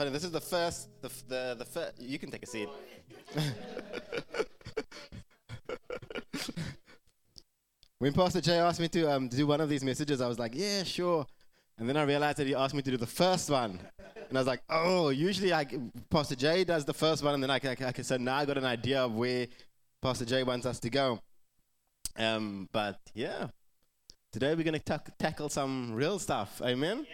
funny. This is the first, the the the first. You can take a seat. when Pastor Jay asked me to um, do one of these messages, I was like, yeah, sure. And then I realized that he asked me to do the first one. And I was like, oh, usually I, Pastor Jay does the first one, and then I, I, I, so now I got an idea of where Pastor Jay wants us to go. Um, but yeah, today we're going to tackle some real stuff. Amen?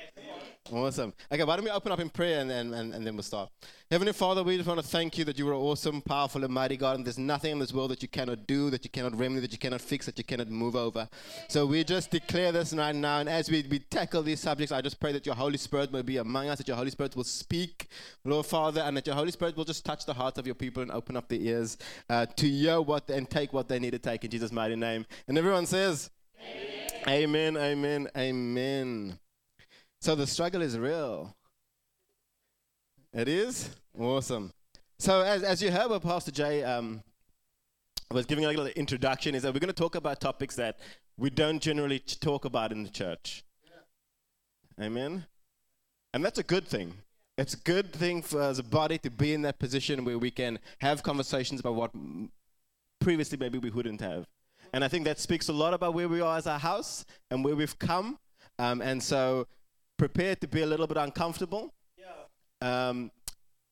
Awesome. Okay, why don't we open up in prayer and, and, and, and then we'll start. Heavenly Father, we just want to thank you that you are awesome, powerful, and mighty God, and there's nothing in this world that you cannot do, that you cannot remedy, that you cannot fix, that you cannot move over. So we just declare this right now, and as we, we tackle these subjects, I just pray that your Holy Spirit will be among us, that your Holy Spirit will speak, Lord Father, and that your Holy Spirit will just touch the hearts of your people and open up their ears uh, to hear what and take what they need to take in Jesus' mighty name. And everyone says, Amen, amen, amen. amen. So the struggle is real. It is? Awesome. So, as, as you heard Pastor Jay um, was giving a little introduction, is that we're going to talk about topics that we don't generally talk about in the church. Amen? And that's a good thing. It's a good thing for as a body to be in that position where we can have conversations about what previously maybe we wouldn't have. And I think that speaks a lot about where we are as a house and where we've come. Um, and so prepared to be a little bit uncomfortable. Yeah. Um,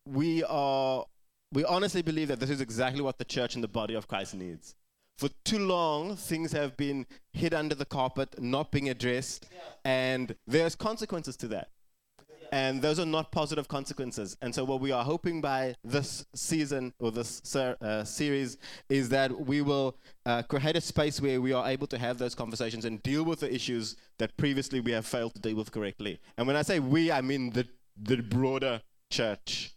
we are, we honestly believe that this is exactly what the church and the body of Christ needs. For too long, things have been hid under the carpet, not being addressed, yeah. and there's consequences to that and those are not positive consequences. And so, what we are hoping by this season or this uh, series is that we will uh, create a space where we are able to have those conversations and deal with the issues that previously we have failed to deal with correctly. And when I say we, I mean the the broader church.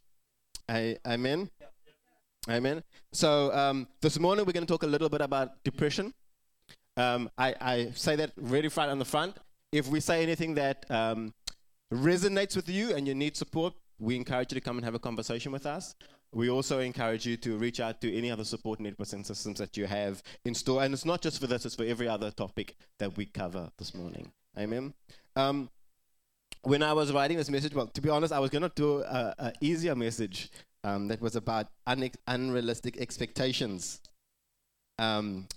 I, amen. Amen. So um, this morning we're going to talk a little bit about depression. Um, I, I, say that really right on the front. If we say anything that um, resonates with you and you need support, we encourage you to come and have a conversation with us. We also encourage you to reach out to any other support networks and systems that you have in store. And it's not just for this, it's for every other topic that we cover this morning. Amen. Um, when I was writing this message, well, to be honest, I was going to do an easier message um, that was about un- unrealistic expectations. Um,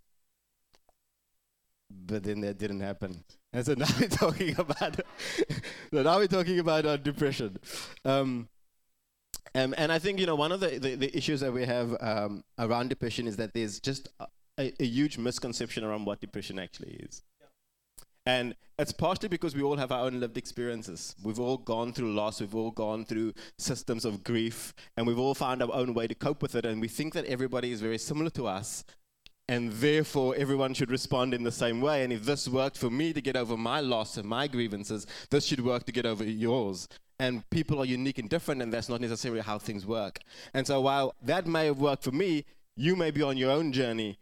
but then that didn't happen. And so now we're talking about, so now we're talking about uh, depression. Um, um, and I think, you know, one of the, the, the issues that we have um, around depression is that there's just a, a, huge misconception around what depression actually is. And it's partially because we all have our own lived experiences. We've all gone through loss, we've all gone through systems of grief, and we've all found our own way to cope with it. And we think that everybody is very similar to us, and therefore everyone should respond in the same way. And if this worked for me to get over my loss and my grievances, this should work to get over yours. And people are unique and different, and that's not necessarily how things work. And so while that may have worked for me, you may be on your own journey.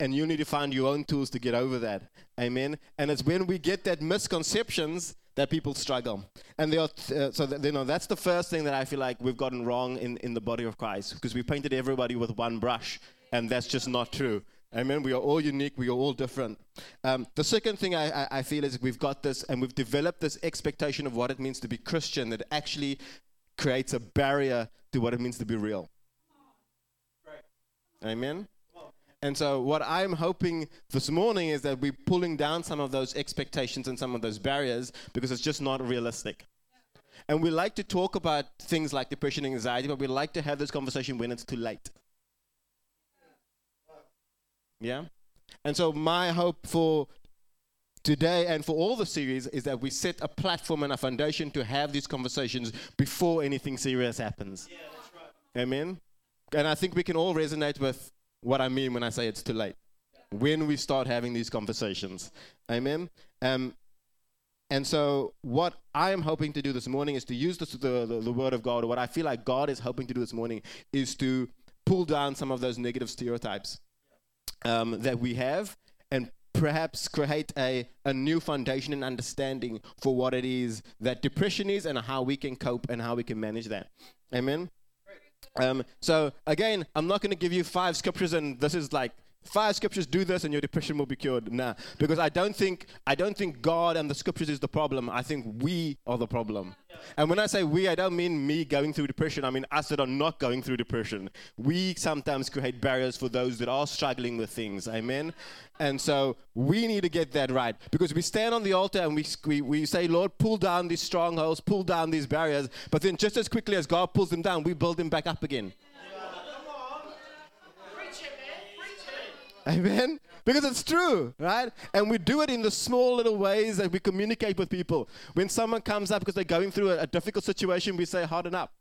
And you need to find your own tools to get over that. Amen. And it's when we get that misconceptions that people struggle. And they are, uh, so you know, that's the first thing that I feel like we've gotten wrong in, in the body of Christ because we painted everybody with one brush and that's just not true. Amen. We are all unique. We are all different. Um, the second thing I, I, I, feel is we've got this, and we've developed this expectation of what it means to be Christian that actually creates a barrier to what it means to be real. Amen. And so, what I'm hoping this morning is that we're pulling down some of those expectations and some of those barriers because it's just not realistic. And we like to talk about things like depression and anxiety, but we like to have this conversation when it's too late. Yeah? And so, my hope for today and for all the series is that we set a platform and a foundation to have these conversations before anything serious happens. Yeah, right. Amen? And I think we can all resonate with what I mean when I say it's too late. When we start having these conversations. Amen? Um, and so, what I am hoping to do this morning is to use this, the, the, the Word of God, or what I feel like God is hoping to do this morning is to pull down some of those negative stereotypes um, that we have and perhaps create a, a new foundation and understanding for what it is that depression is and how we can cope and how we can manage that. Amen. Um, so again, I'm not going to give you five scriptures and this is like five scriptures do this and your depression will be cured. Nah, because I don't think I don't think God and the scriptures is the problem. I think we are the problem. And when I say we, I don't mean me going through depression. I mean us that are not going through depression. We sometimes create barriers for those that are struggling with things. Amen. And so we need to get that right because we stand on the altar and we, we, we say, Lord, pull down these strongholds, pull down these barriers. But then just as quickly as God pulls them down, we build them back up again. Amen? Because it's true, right? And we do it in the small little ways that we communicate with people. When someone comes up because they're going through a, a difficult situation, we say, harden up.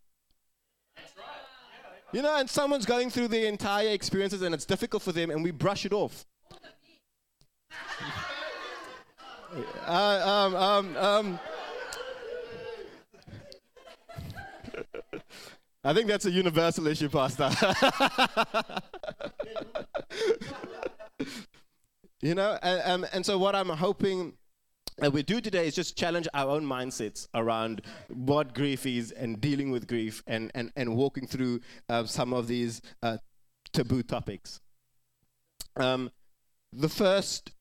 You know, and someone's going through the entire experiences and it's difficult for them, and we brush it off. uh, um, um, um. I think that's a universal issue, Pastor. you know, and, um, and so what I'm hoping that we do today is just challenge our own mindsets around what grief is and dealing with grief and, and, and walking through uh, some of these uh, taboo topics. Um, the first,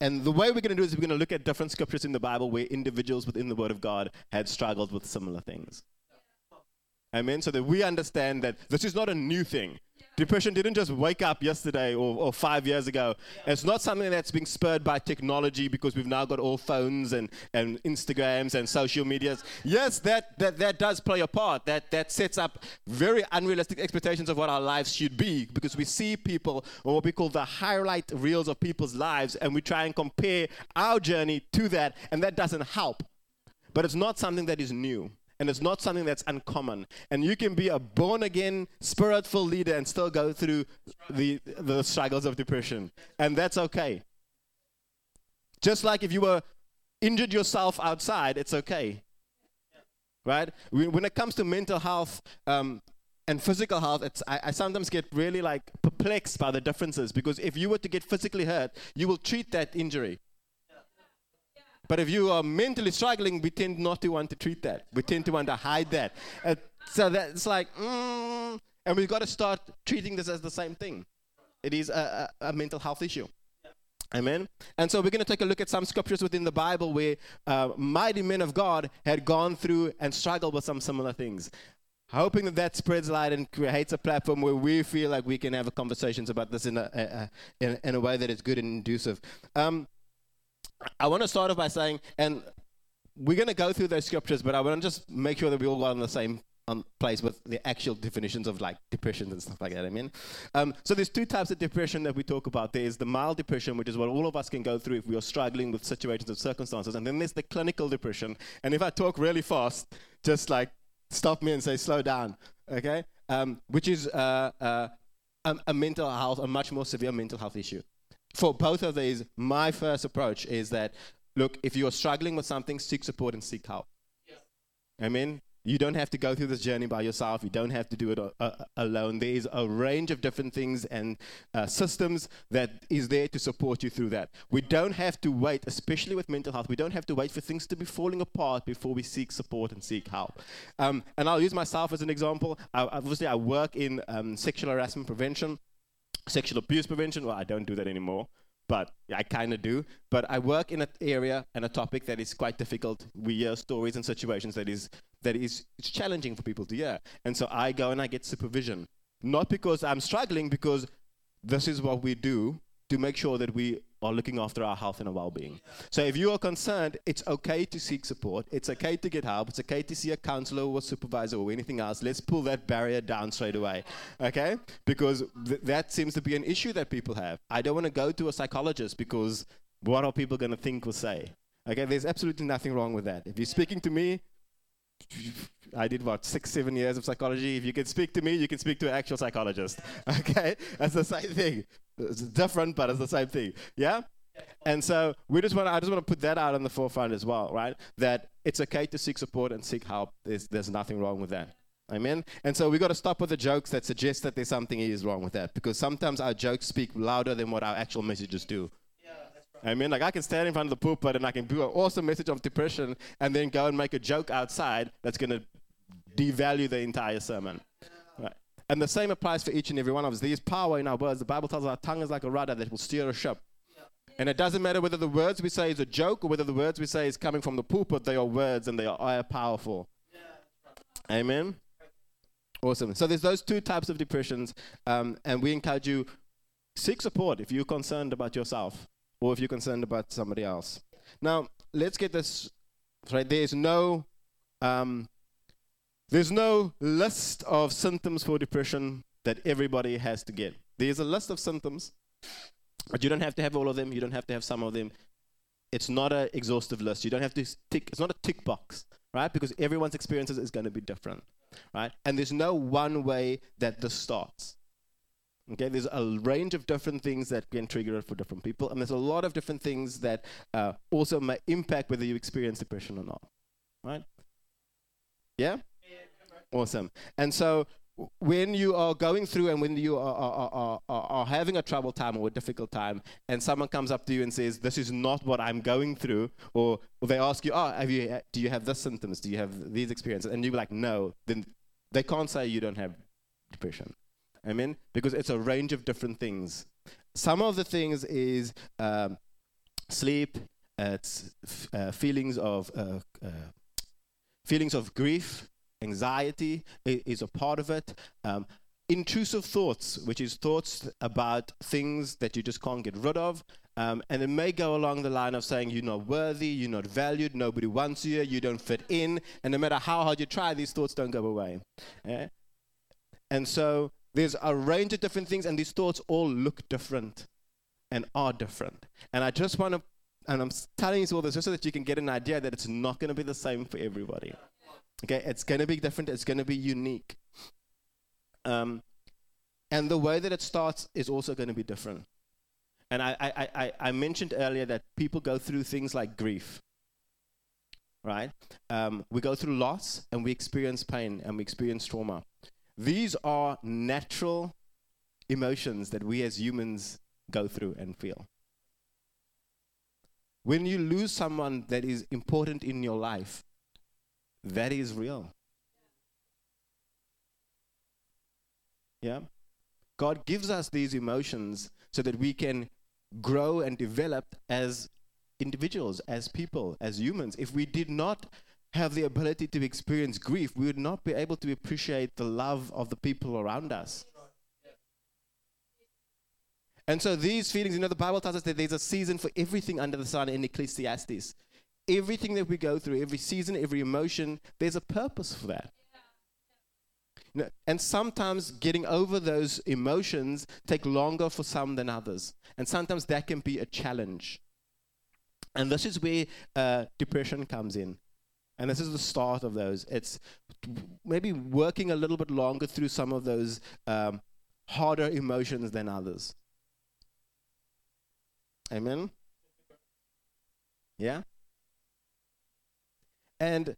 and the way we're going to do is we're going to look at different scriptures in the Bible where individuals within the Word of God had struggled with similar things. Amen. So that we understand that this is not a new thing. Depression didn't just wake up yesterday or, or five years ago. It's not something that's being spurred by technology because we've now got all phones and, and Instagrams and social medias. Yes, that, that, that does play a part. That, that sets up very unrealistic expectations of what our lives should be because we see people or what we call the highlight reels of people's lives and we try and compare our journey to that, and that doesn't help. But it's not something that is new and it's not something that's uncommon. And you can be a born again, spirit leader and still go through the, the struggles of depression. And that's okay. Just like if you were injured yourself outside, it's okay. Right? When it comes to mental health um, and physical health, I, I sometimes get really like perplexed by the differences because if you were to get physically hurt, you will treat that injury. But if you are mentally struggling, we tend not to want to treat that. We tend to want to hide that. Uh, so that's like, mm, and we've got to start treating this as the same thing. It is a, a, a mental health issue. Amen. And so we're going to take a look at some scriptures within the Bible where uh, mighty men of God had gone through and struggled with some similar things. Hoping that that spreads light and creates a platform where we feel like we can have conversations about this in a, a, a in, in, a way that is good and inducive. Um, I want to start off by saying, and we're going to go through those scriptures, but I want to just make sure that we all got on the same um, place with the actual definitions of like depression and stuff like that. I mean, um, so there's two types of depression that we talk about. There's the mild depression, which is what all of us can go through if we are struggling with situations and circumstances, and then there's the clinical depression. And if I talk really fast, just like stop me and say slow down, okay? Um, which is uh, uh, a, a mental health, a much more severe mental health issue for both of these, my first approach is that look, if you're struggling with something, seek support and seek help. Yes. Amen. You don't have to go through this journey by yourself. You don't have to do it uh, uh, alone. There is a range of different things and uh, systems that is there to support you through that. We don't have to wait, especially with mental health, we don't have to wait for things to be falling apart before we seek support and seek help. Um, and I'll use myself as an example. I, obviously, I work in um, sexual harassment prevention sexual abuse prevention. Well, I don't do that anymore, but I kind of do. But I work in an area and a topic that is quite difficult. We hear stories and situations that is that is challenging for people to hear, and so I go and I get supervision, not because I'm struggling, because this is what we do to make sure that we are looking after our health and our well-being. So if you are concerned, it's okay to seek support. It's okay to get help. It's okay to see a counselor or a supervisor or anything else. Let's pull that barrier down straight away, okay? Because th- that seems to be an issue that people have. I don't want to go to a psychologist because what are people going to think or say? Okay, there's absolutely nothing wrong with that. If you're speaking to me, I did what six, seven years of psychology. If you can speak to me, you can speak to an actual psychologist. Okay, that's the same thing. It's different, but it's the same thing. Yeah. And so we just want. I just want to put that out on the forefront as well, right? That it's okay to seek support and seek help. There's there's nothing wrong with that. Amen. And so we got to stop with the jokes that suggest that there's something is wrong with that, because sometimes our jokes speak louder than what our actual messages do. I mean, like I can stand in front of the pulpit and I can do an awesome message of depression and then go and make a joke outside that's going to devalue the entire sermon. And the same applies for each and every one of us. There is power in our words. The Bible tells us our tongue is like a rudder that will steer a ship. And it doesn't matter whether the words we say is a joke or whether the words we say is coming from the pulpit, they are words and they are powerful. Amen. Awesome. So there's those two types of depressions, um, and we encourage you seek support if you're concerned about yourself or if you're concerned about somebody else. Now let's get this right. There is no um, there's no list of symptoms for depression that everybody has to get. There's a list of symptoms, but you don't have to have all of them. You don't have to have some of them. It's not an exhaustive list. You don't have to tick. It's not a tick box, right? Because everyone's experiences is going to be different, right? And there's no one way that this starts. Okay, there's a range of different things that can trigger it for different people, and there's a lot of different things that uh, also may impact whether you experience depression or not, right? Yeah. Awesome. And so when you are going through and when you are, are, are, are, having a trouble time or a difficult time and someone comes up to you and says this is not what i'm going through or, or they ask you oh have you, do you have this symptoms? Do you have these experiences? And you're like no. Then they can't say you don't have depression. Amen? Because it's a range of different things. Some of the things is um, sleep it's uh, feelings of uh, uh, feelings of grief anxiety is a part of it. Um, intrusive thoughts, which is thoughts about things that you just can't get rid of. Um, and it may go along the line of saying you're not worthy, you're not valued, nobody wants you, you don't fit in. And no matter how hard you try, these thoughts don't go away. Yeah? And so there's a range of different things, and these thoughts all look different and are different. And I just want to, and I'm telling you all this just so that you can get an idea that it's not going to be the same for everybody. Okay, it's going to be different, it's going to be unique. Um, and the way that it starts is also going to be different. And I, I, I, I mentioned earlier that people go through things like grief, right? Um, we go through loss and we experience pain and we experience trauma. These are natural emotions that we as humans go through and feel. When you lose someone that is important in your life, that is real. Yeah? God gives us these emotions so that we can grow and develop as individuals, as people, as humans. If we did not have the ability to experience grief, we would not be able to appreciate the love of the people around us. And so these feelings, you know, the Bible tells us that there's a season for everything under the sun in Ecclesiastes everything that we go through, every season, every emotion, there's a purpose for that. You know, and sometimes getting over those emotions take longer for some than others. And sometimes that can be a challenge. And this is where uh, depression comes in. And this is the start of those. It's maybe working a little bit longer through some of those um, harder emotions than others. Amen? Yeah? And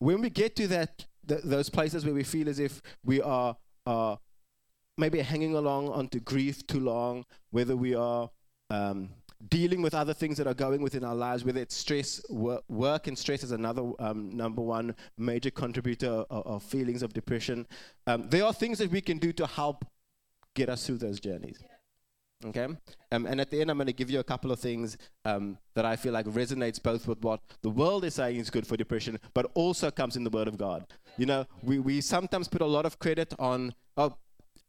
when we get to that, th- those places where we feel as if we are uh, maybe hanging along onto grief too long, whether we are um, dealing with other things that are going within our lives, whether it's stress, wor- work and stress is another um, number one major contributor of, of feelings of depression. Um, there are things that we can do to help get us through those journeys. Yeah. Okay? Um, and at the end, I'm going to give you a couple of things um, that I feel like resonates both with what the world is saying is good for depression, but also comes in the Word of God. You know, we, we sometimes put a lot of credit on, oh,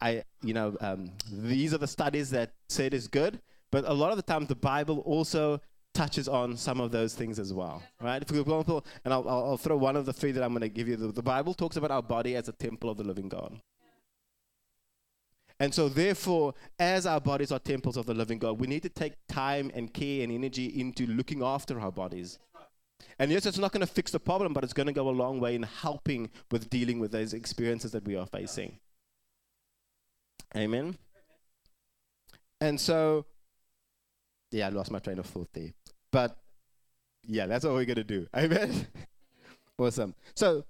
I, you know, um, these are the studies that say it is good, but a lot of the time the Bible also touches on some of those things as well, right? For example, and I'll, I'll throw one of the three that I'm going to give you. The, the Bible talks about our body as a temple of the living God. And so, therefore, as our bodies are temples of the living God, we need to take time and care and energy into looking after our bodies. And yes, it's not going to fix the problem, but it's going to go a long way in helping with dealing with those experiences that we are facing. Amen. And so, yeah, I lost my train of thought there. But yeah, that's what we're going to do. Amen. awesome. So,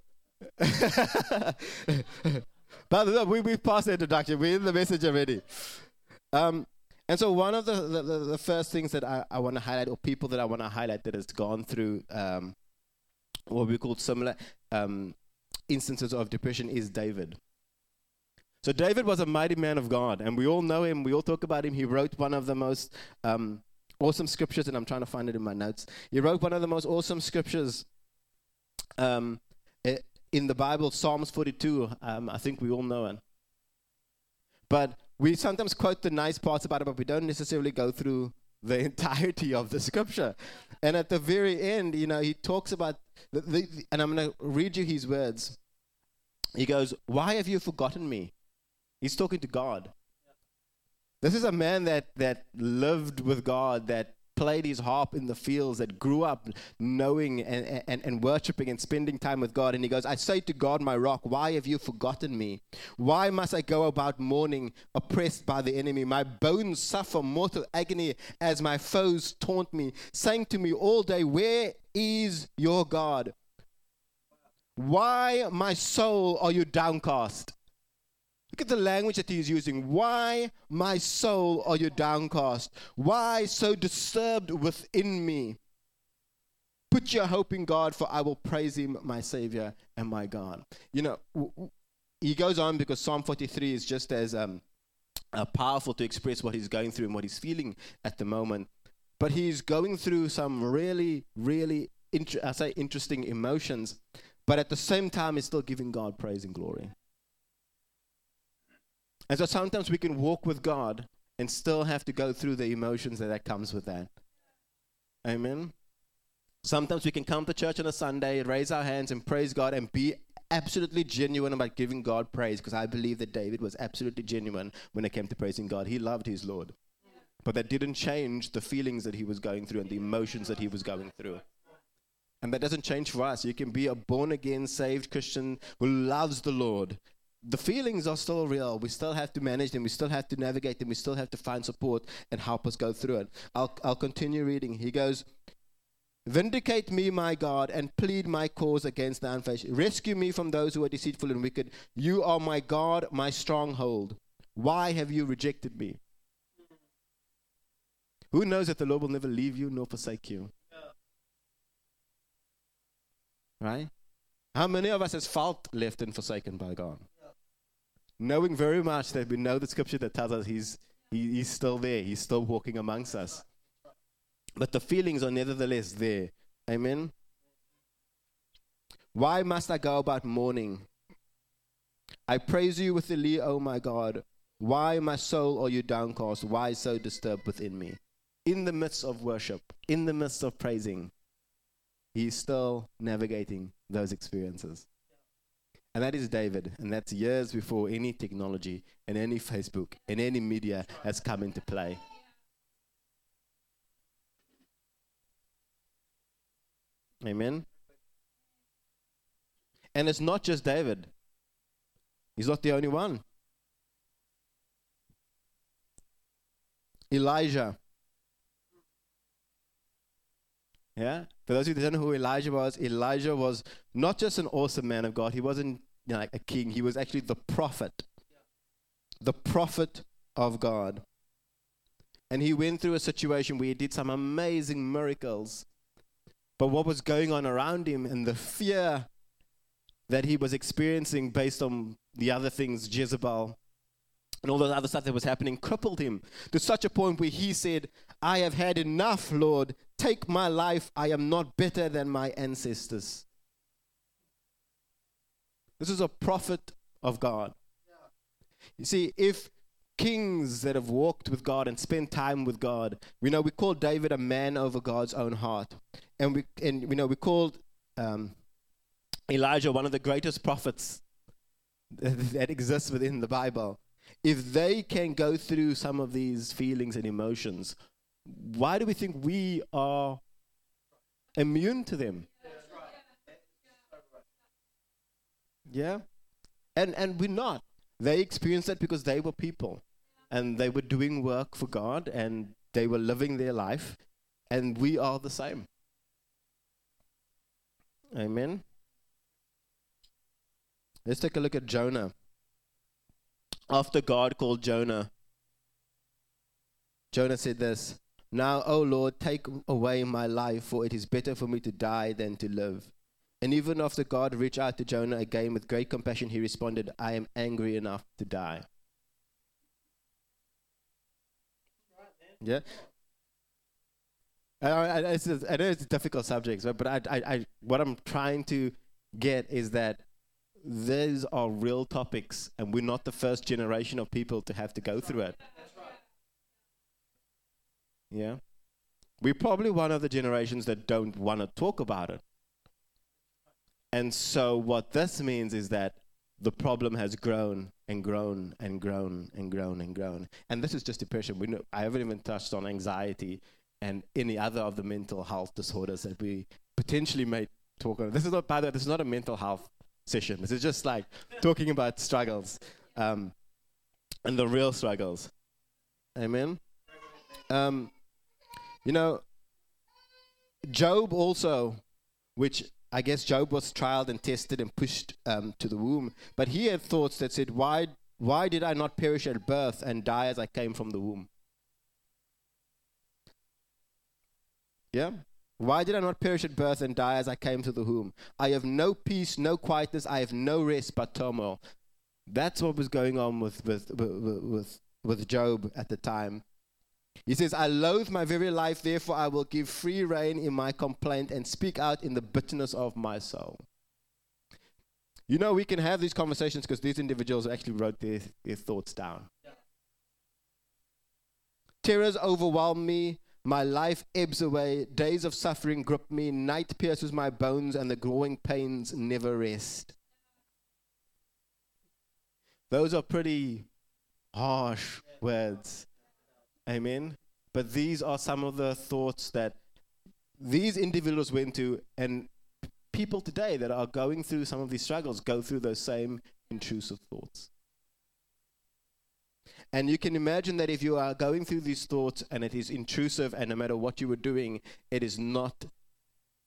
but we, we've passed the introduction. We're in the message already. Um, and so one of the, the, the first things that I, I want to highlight, or people that I want to highlight that has gone through um, what we call similar um, instances of depression is David. So David was a mighty man of God, and we all know him. We all talk about him. He wrote one of the most um, awesome scriptures, and I'm trying to find it in my notes. He wrote one of the most awesome scriptures um, in the Bible, Psalms 42. Um, I think we all know it. But we sometimes quote the nice parts about it, but we don't necessarily go through the entirety of the scripture. And at the very end, you know, he talks about, the, the, and I'm going to read you his words. He goes, Why have you forgotten me? He's talking to God. This is a man that, that lived with God, that played his harp in the fields, that grew up knowing and, and, and worshiping and spending time with God. And he goes, I say to God, my rock, why have you forgotten me? Why must I go about mourning, oppressed by the enemy? My bones suffer mortal agony as my foes taunt me, saying to me all day, Where is your God? Why, my soul, are you downcast? Look at the language that he is using. Why, my soul, are you downcast? Why so disturbed within me? Put your hope in God, for I will praise him, my Savior and my God. You know, w- w- he goes on because Psalm 43 is just as um, uh, powerful to express what he's going through and what he's feeling at the moment. But he's going through some really, really, int- I say interesting emotions. But at the same time, he's still giving God praise and glory. And so sometimes we can walk with God and still have to go through the emotions that, that comes with that. Amen. Sometimes we can come to church on a Sunday, raise our hands and praise God and be absolutely genuine about giving God praise because I believe that David was absolutely genuine when it came to praising God. He loved his Lord. But that didn't change the feelings that he was going through and the emotions that he was going through. And that doesn't change for us. You can be a born again, saved Christian who loves the Lord the feelings are still real. We still have to manage them. We still have to navigate them. We still have to find support and help us go through it. I'll, I'll continue reading. He goes, Vindicate me, my God, and plead my cause against the unfaithful. Rescue me from those who are deceitful and wicked. You are my God, my stronghold. Why have you rejected me? Who knows that the Lord will never leave you nor forsake you? Right? How many of us has felt left and forsaken by God? Knowing very much that we know the scripture that tells us he's, he, he's still there, he's still walking amongst us. But the feelings are nevertheless there. Amen. Why must I go about mourning? I praise you with the lyre, O my God. Why, my soul, are you downcast? Why so disturbed within me? In the midst of worship, in the midst of praising, he's still navigating those experiences. And that is David. And that's years before any technology and any Facebook and any media has come into play. Amen. And it's not just David, he's not the only one. Elijah. Yeah? For those of you who don't know who Elijah was, Elijah was not just an awesome man of God, he wasn't you know, like a king, he was actually the prophet. The prophet of God. And he went through a situation where he did some amazing miracles. But what was going on around him and the fear that he was experiencing based on the other things, Jezebel, and all the other stuff that was happening crippled him to such a point where he said, I have had enough, Lord. Take my life. I am not better than my ancestors. This is a prophet of God. You see, if kings that have walked with God and spent time with God, we know we call David a man over God's own heart. And we, and we know we called um, Elijah one of the greatest prophets that exists within the Bible if they can go through some of these feelings and emotions, why do we think we are immune to them? Yeah? And and we're not. They experienced that because they were people and they were doing work for God and they were living their life and we are the same. Amen. Let's take a look at Jonah after God called Jonah, Jonah said this Now, O Lord, take away my life, for it is better for me to die than to live. And even after God reached out to Jonah again with great compassion, he responded, I am angry enough to die. Yeah? I, I, I know it's a difficult subject, but I, I, I, what I'm trying to get is that these are real topics, and we're not the first generation of people to have to go through it. Yeah? We're probably one of the generations that don't want to talk about it. And so, what this means is that the problem has grown and grown and grown and grown and grown. And this is just depression. We know, I haven't even touched on anxiety and any other of the mental health disorders that we potentially may talk on. This is not, by the way, this is not a mental health session. This is just like talking about struggles um, and the real struggles. Amen. Um, you know, Job also, which I guess Job was trialed and tested and pushed um, to the womb, but he had thoughts that said, "Why, why did I not perish at birth and die as I came from the womb?" Yeah? Why did I not perish at birth and die as I came to the womb? I have no peace, no quietness, I have no rest but turmoil. That's what was going on with, with, with, with, with Job at the time. He says, I loathe my very life, therefore I will give free rein in my complaint and speak out in the bitterness of my soul. You know, we can have these conversations because these individuals actually wrote their, their thoughts down. Yeah. Terrors overwhelm me. My life ebbs away, days of suffering grip me, night pierces my bones, and the growing pains never rest. Those are pretty harsh words. Amen. But these are some of the thoughts that these individuals went to, and people today that are going through some of these struggles go through those same intrusive thoughts. And you can imagine that if you are going through these thoughts and it is intrusive, and no matter what you were doing, it is not,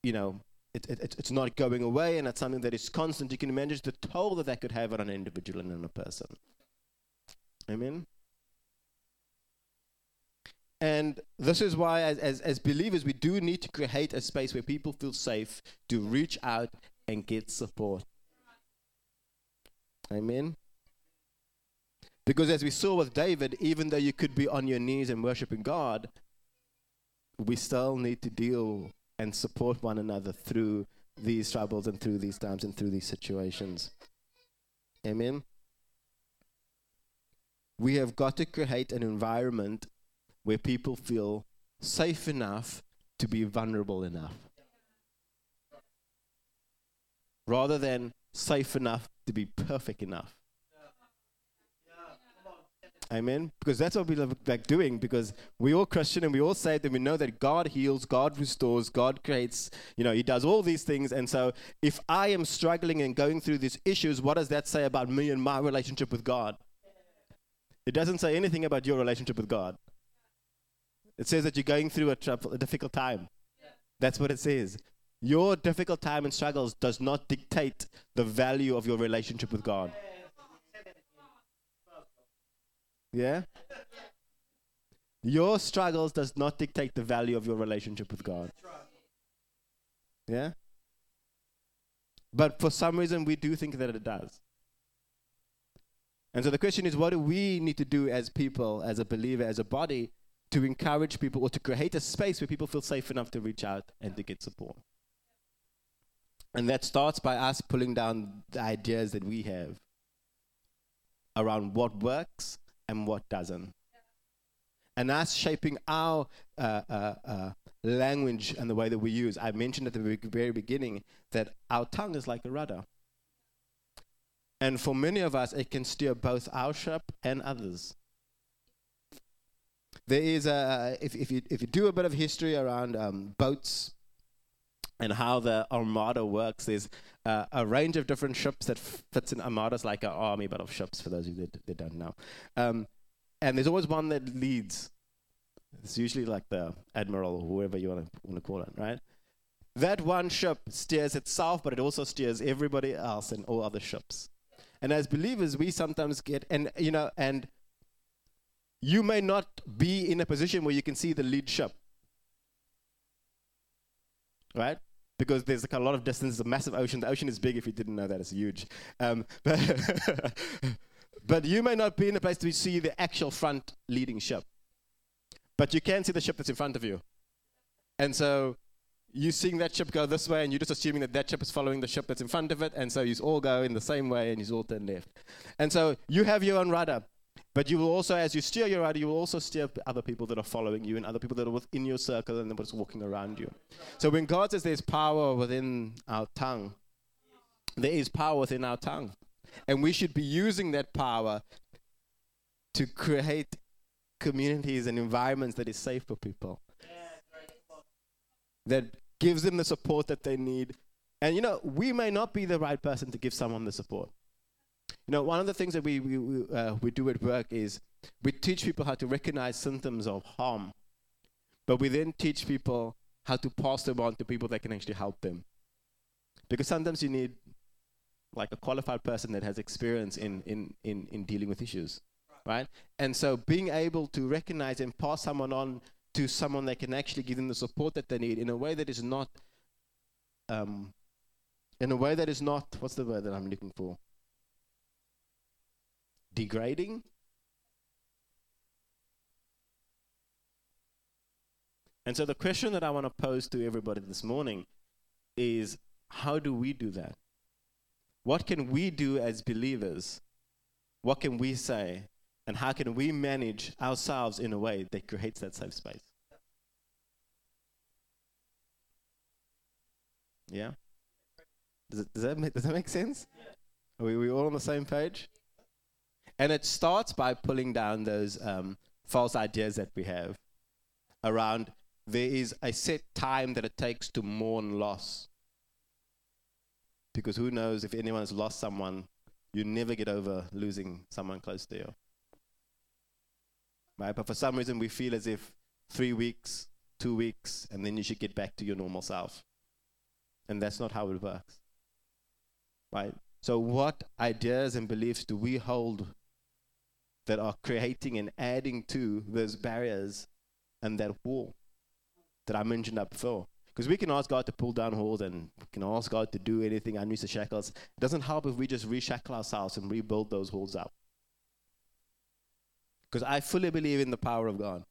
you know, it, it, it's not going away, and it's something that is constant. You can imagine the toll that that could have on an individual and on a person. Amen. And this is why, as, as, as believers, we do need to create a space where people feel safe to reach out and get support. Amen. Because as we saw with David, even though you could be on your knees and worshiping God, we still need to deal and support one another through these troubles and through these times and through these situations. Amen. We have got to create an environment where people feel safe enough to be vulnerable enough. Rather than safe enough to be perfect enough. Amen. Because that's what we love like doing. Because we all Christian and we all say that we know that God heals, God restores, God creates. You know, He does all these things. And so, if I am struggling and going through these issues, what does that say about me and my relationship with God? It doesn't say anything about your relationship with God. It says that you're going through a, trouble, a difficult time. That's what it says. Your difficult time and struggles does not dictate the value of your relationship with God. Yeah? Your struggles does not dictate the value of your relationship with God. Yeah? But for some reason, we do think that it does. And so the question is what do we need to do as people, as a believer, as a body, to encourage people or to create a space where people feel safe enough to reach out and to get support? And that starts by us pulling down the ideas that we have around what works and what doesn't. And us shaping our uh, uh, uh, language and the way that we use. I mentioned at the very beginning that our tongue is like a rudder. And for many of us, it can steer both our ship and others. There is a, if, if, you, if you do a bit of history around um, boats and how the armada works, there's uh, a range of different ships that fits in armadas like an army, but of ships for those of you that, that don't know. Um, and there's always one that leads. It's usually like the admiral or whoever you want to call it, right? That one ship steers itself, but it also steers everybody else and all other ships. And as believers, we sometimes get, and you know, and you may not be in a position where you can see the lead ship, right? because there's like a lot of distance. It's a massive ocean. The ocean is big. If you didn't know that, it's huge. Um, but, but you may not be in a place to see the actual front leading ship, but you can see the ship that's in front of you. And so you're seeing that ship go this way, and you're just assuming that that ship is following the ship that's in front of it, and so you all go in the same way, and you all turn left. And so you have your own rudder, but you will also, as you steer your rudder, you will also steer other people that are following you and other people that are within your circle and what's walking around you. So when God says there's power within our tongue, there is power within our tongue. And we should be using that power to create communities and environments that is safe for people. That gives them the support that they need. And you know, we may not be the right person to give someone the support. You know, one of the things that we, we, we, uh, we do at work is we teach people how to recognize symptoms of harm, but we then teach people how to pass them on to people that can actually help them. Because sometimes you need like a qualified person that has experience in, in, in, in dealing with issues, right? And so being able to recognize and pass someone on to someone that can actually give them the support that they need in a way that is not, um, in a way that is not, what's the word that I'm looking for? Degrading? And so the question that I want to pose to everybody this morning is how do we do that? What can we do as believers? What can we say and how can we manage ourselves in a way that creates that safe space? Yeah? Does, it, does, that, make, does that make sense? Are we, are we all on the same page? And it starts by pulling down those um, false ideas that we have around there is a set time that it takes to mourn loss. Because who knows if anyone has lost someone, you never get over losing someone close to you right? But for some reason, we feel as if three weeks, two weeks, and then you should get back to your normal self. And that's not how it works, right? So, what ideas and beliefs do we hold that are creating and adding to those barriers and that wall that I mentioned up before? Because we can ask God to pull down walls and we can ask God to do anything, unloose the shackles. It doesn't help if we just reshackle ourselves and rebuild those walls up. Because I fully believe in the power of God.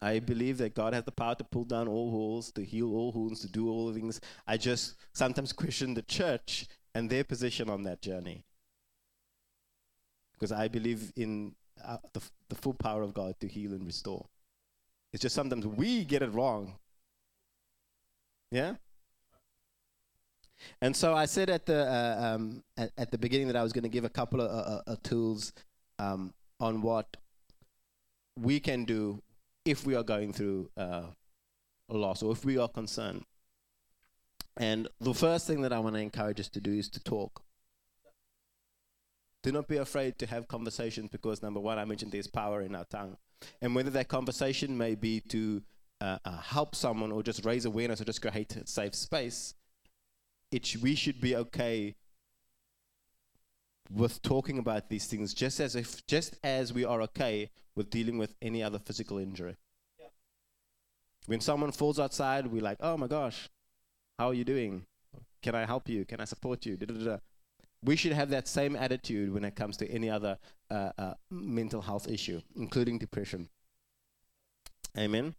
I believe that God has the power to pull down all walls, to heal all wounds, to do all things. I just sometimes question the church and their position on that journey. Because I believe in uh, the, the full power of God to heal and restore. It's just sometimes we get it wrong. Yeah? And so I said at the, uh, um, at, at, the beginning that I was going to give a couple of uh, uh, tools um, on what we can do if we are going through uh, a loss or if we are concerned. And the first thing that I want to encourage us to do is to talk. Do not be afraid to have conversations because, number one, I mentioned there's power in our tongue. And whether that conversation may be to uh, uh, help someone or just raise awareness or just create a safe space, it sh- we should be okay with talking about these things just as if just as we are okay with dealing with any other physical injury. Yeah. When someone falls outside, we're like, "Oh my gosh, how are you doing? Can I help you? Can I support you?" Da-da-da. We should have that same attitude when it comes to any other uh, uh, mental health issue, including depression. Amen.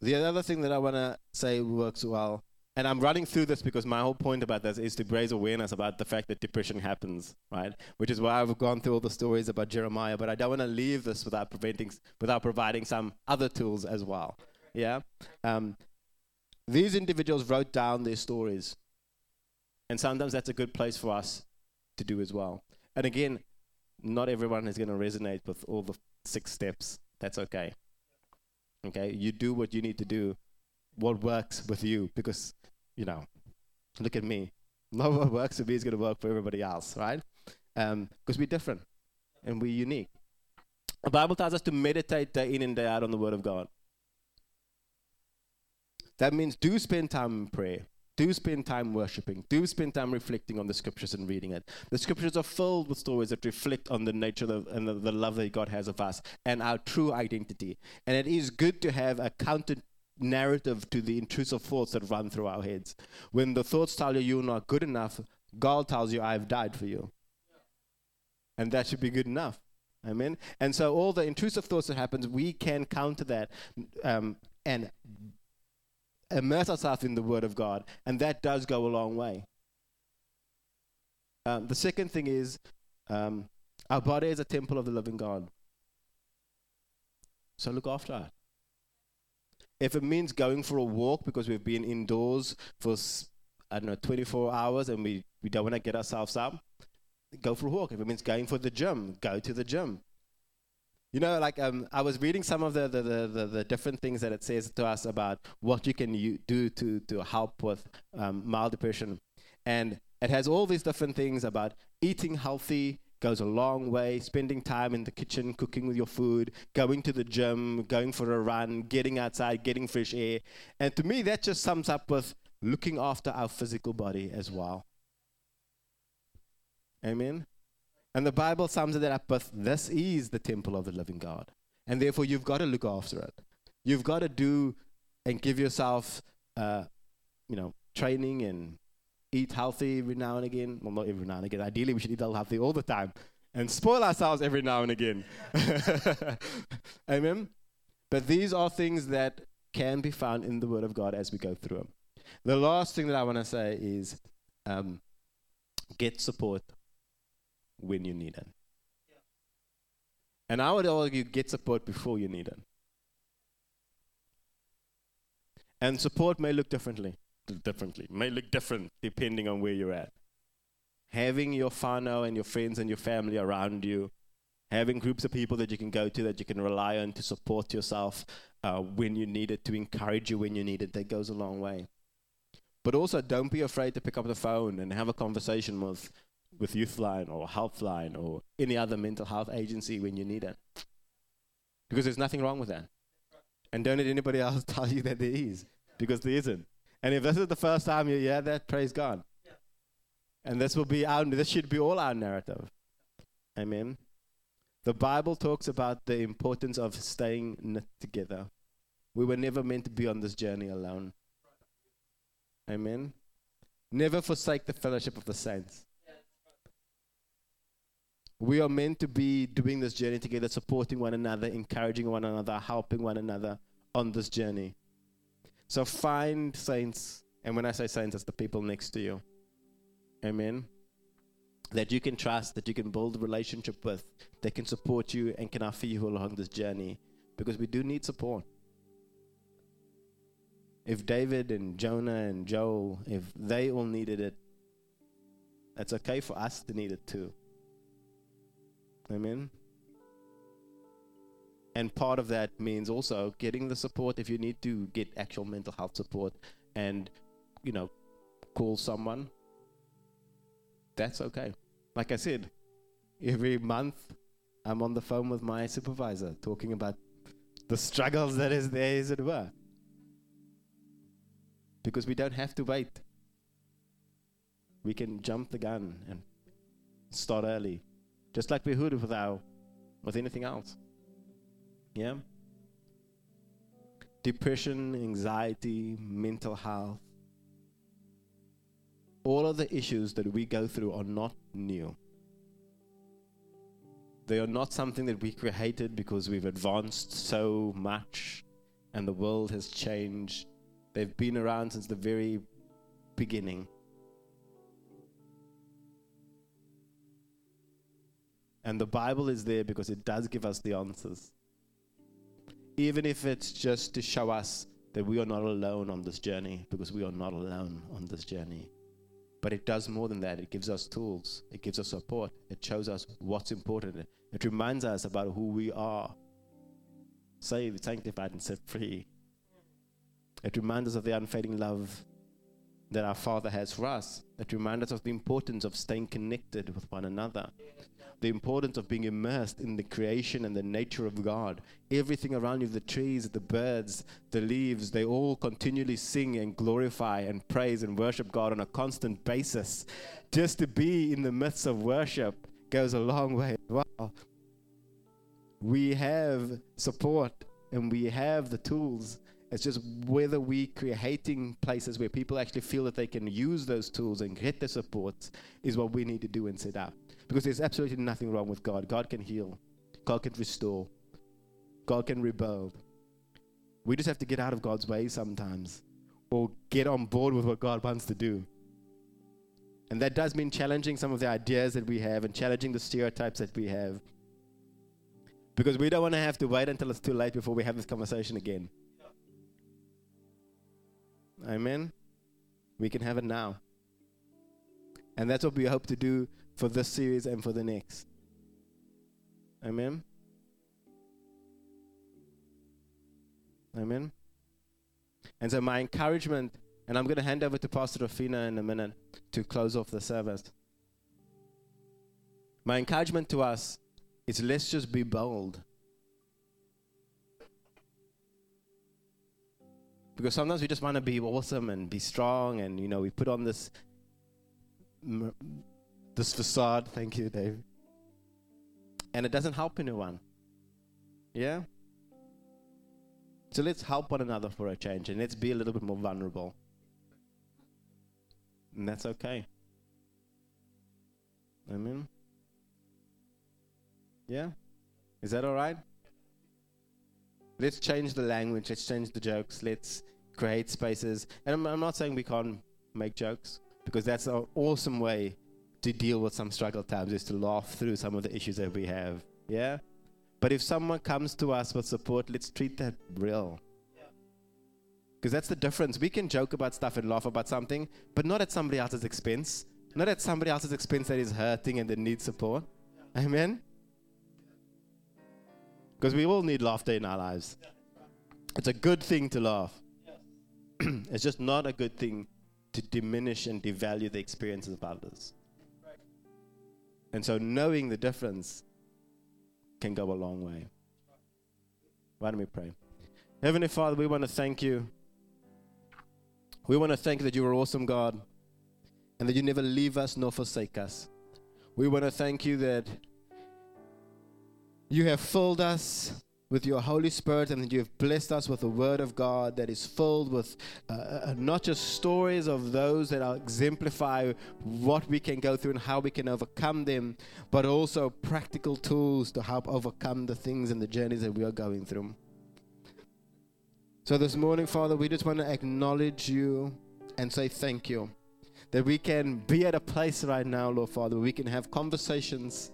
The other thing that I want to say works well and I'm running through this because my whole point about this is to raise awareness about the fact that depression happens, right? Which is why I've gone through all the stories about Jeremiah, but I don't want to leave this without preventing, without providing some other tools as well. Yeah, um, these individuals wrote down their stories, and sometimes that's a good place for us to do as well. And again, not everyone is going to resonate with all the six steps. That's okay. Okay, you do what you need to do, what works with you, because you know, look at me. Not what works for me is going to work for everybody else, right? Because um, we're different and we're unique. The Bible tells us to meditate day in and day out on the Word of God. That means do spend time in prayer. Do spend time worshiping. Do spend time reflecting on the scriptures and reading it. The scriptures are filled with stories that reflect on the nature of, and the, the love that God has of us and our true identity. And it is good to have a counter narrative to the intrusive thoughts that run through our heads. When the thoughts tell you you're not good enough, God tells you, I've died for you. And that should be good enough. Amen. And so all the intrusive thoughts that happens, we can counter that um, and immerse ourselves in the Word of God, and that does go a long way. Um, the second thing is um, our body is a temple of the living God. So look after it. If it means going for a walk because we've been indoors for, I don't know, 24 hours and we, we don't want to get ourselves up, go for a walk. If it means going for the gym, go to the gym. You know, like um, I was reading some of the, the, the, the, different things that it says to us about what you can u- do to, to help with um, mild depression. And it has all these different things about eating healthy goes a long way, spending time in the kitchen, cooking with your food, going to the gym, going for a run, getting outside, getting fresh air. And to me, that just sums up with looking after our physical body as well. Amen. And the Bible sums it up with this is the temple of the living God. And therefore, you've got to look after it. You've got to do and give yourself, uh, you know, training and eat healthy every now and again. Well, not every now and again. Ideally, we should eat healthy all the time and spoil ourselves every now and again. Amen. But these are things that can be found in the Word of God as we go through them. The last thing that I want to say is um, get support when you need it. And I would argue get support before you need it. And support may look differently. Differently, may look different depending on where you're at. Having your whānau and your friends and your family around you, having groups of people that you can go to that you can rely on to support yourself uh, when you need it, to encourage you when you need it, that goes a long way. But also, don't be afraid to pick up the phone and have a conversation with with Youthline or Healthline or any other mental health agency when you need it. Because there's nothing wrong with that. And don't let anybody else tell you that there is, because there isn't. And if this is the first time you hear that, praise God. And this will be our, this should be all our narrative. Amen. The Bible talks about the importance of staying knit together. We were never meant to be on this journey alone. Amen. Never forsake the fellowship of the saints. We are meant to be doing this journey together, supporting one another, encouraging one another, helping one another on this journey. So find saints, and when I say saints, it's the people next to you. Amen. That you can trust, that you can build a relationship with, that can support you and can offer you along this journey. Because we do need support. If David and Jonah and Joel, if they all needed it, it's okay for us to need it too. Amen. And part of that means also getting the support if you need to get actual mental health support and, you know, call someone. That's okay. Like I said, every month I'm on the phone with my supervisor talking about the struggles that is there, as it were. Because we don't have to wait. We can jump the gun and start early just like we would with our with anything else. Yeah? Depression, anxiety, mental health. All of the issues that we go through are not new. They are not something that we created because we've advanced so much and the world has changed. They've been around since the very beginning. And the Bible is there because it does give us the answers. Even if it's just to show us that we are not alone on this journey, because we are not alone on this journey. But it does more than that. It gives us tools, it gives us support, it shows us what's important, it reminds us about who we are saved, sanctified, and set free. It reminds us of the unfading love that our Father has for us. It reminds us of the importance of staying connected with one another the importance of being immersed in the creation and the nature of God. Everything around you, the trees, the birds, the leaves, they all continually sing and glorify and praise and worship God on a constant basis. Just to be in the midst of worship goes a long way. Wow. We have support and we have the tools It's just whether we creating places where people actually feel that they can use those tools and get the support is what we need to do and set up. Because there's absolutely nothing wrong with God. God can heal, God can restore, God can rebuild. We just have to get out of God's way sometimes or get on board with what God wants to do. And that does mean challenging some of the ideas that we have and challenging the stereotypes that we have. Because we don't want to have to wait until it's too late before we have this conversation again. Amen. We can have it now. And that's what we hope to do for this series and for the next. Amen. Amen. And so, my encouragement, and I'm going to hand over to Pastor Rafina in a minute to close off the service. My encouragement to us is let's just be bold. Because sometimes we just want to be awesome and be strong, and you know, we put on this this facade. Thank you, Dave. And it doesn't help anyone. Yeah? So let's help one another for a change and let's be a little bit more vulnerable. And that's okay. Amen. Yeah? Is that all right? Let's change the language. Let's change the jokes. Let's create spaces. And I'm, I'm not saying we can't make jokes because that's an awesome way to deal with some struggle times is to laugh through some of the issues that we have. Yeah? But if someone comes to us with support, let's treat that real. Because that's the difference. We can joke about stuff and laugh about something, but not at somebody else's expense. Not at somebody else's expense that is hurting and that needs support. Amen? Because we all need laughter in our lives. It's a good thing to laugh. it's just not a good thing to diminish and devalue the experiences of others. And so knowing the difference can go a long way. Why don't we pray? Heavenly Father, we want to thank you. We want to thank you that you are awesome, God, and that you never leave us nor forsake us. We want to thank you that you have filled us with your Holy Spirit and that you have blessed us with the Word of God that is filled with uh, uh, not just stories of those that exemplify what we can go through and how we can overcome them, but also practical tools to help overcome the things and the journeys that we are going through. So this morning, Father, we just want to acknowledge you and say thank you. That we can be at a place right now, Lord Father, we can have conversations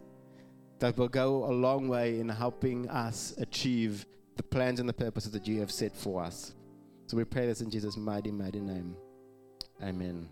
that will go a long way in helping us achieve the plans and the purposes that you have set for us. So we pray this in Jesus' mighty, mighty name. Amen.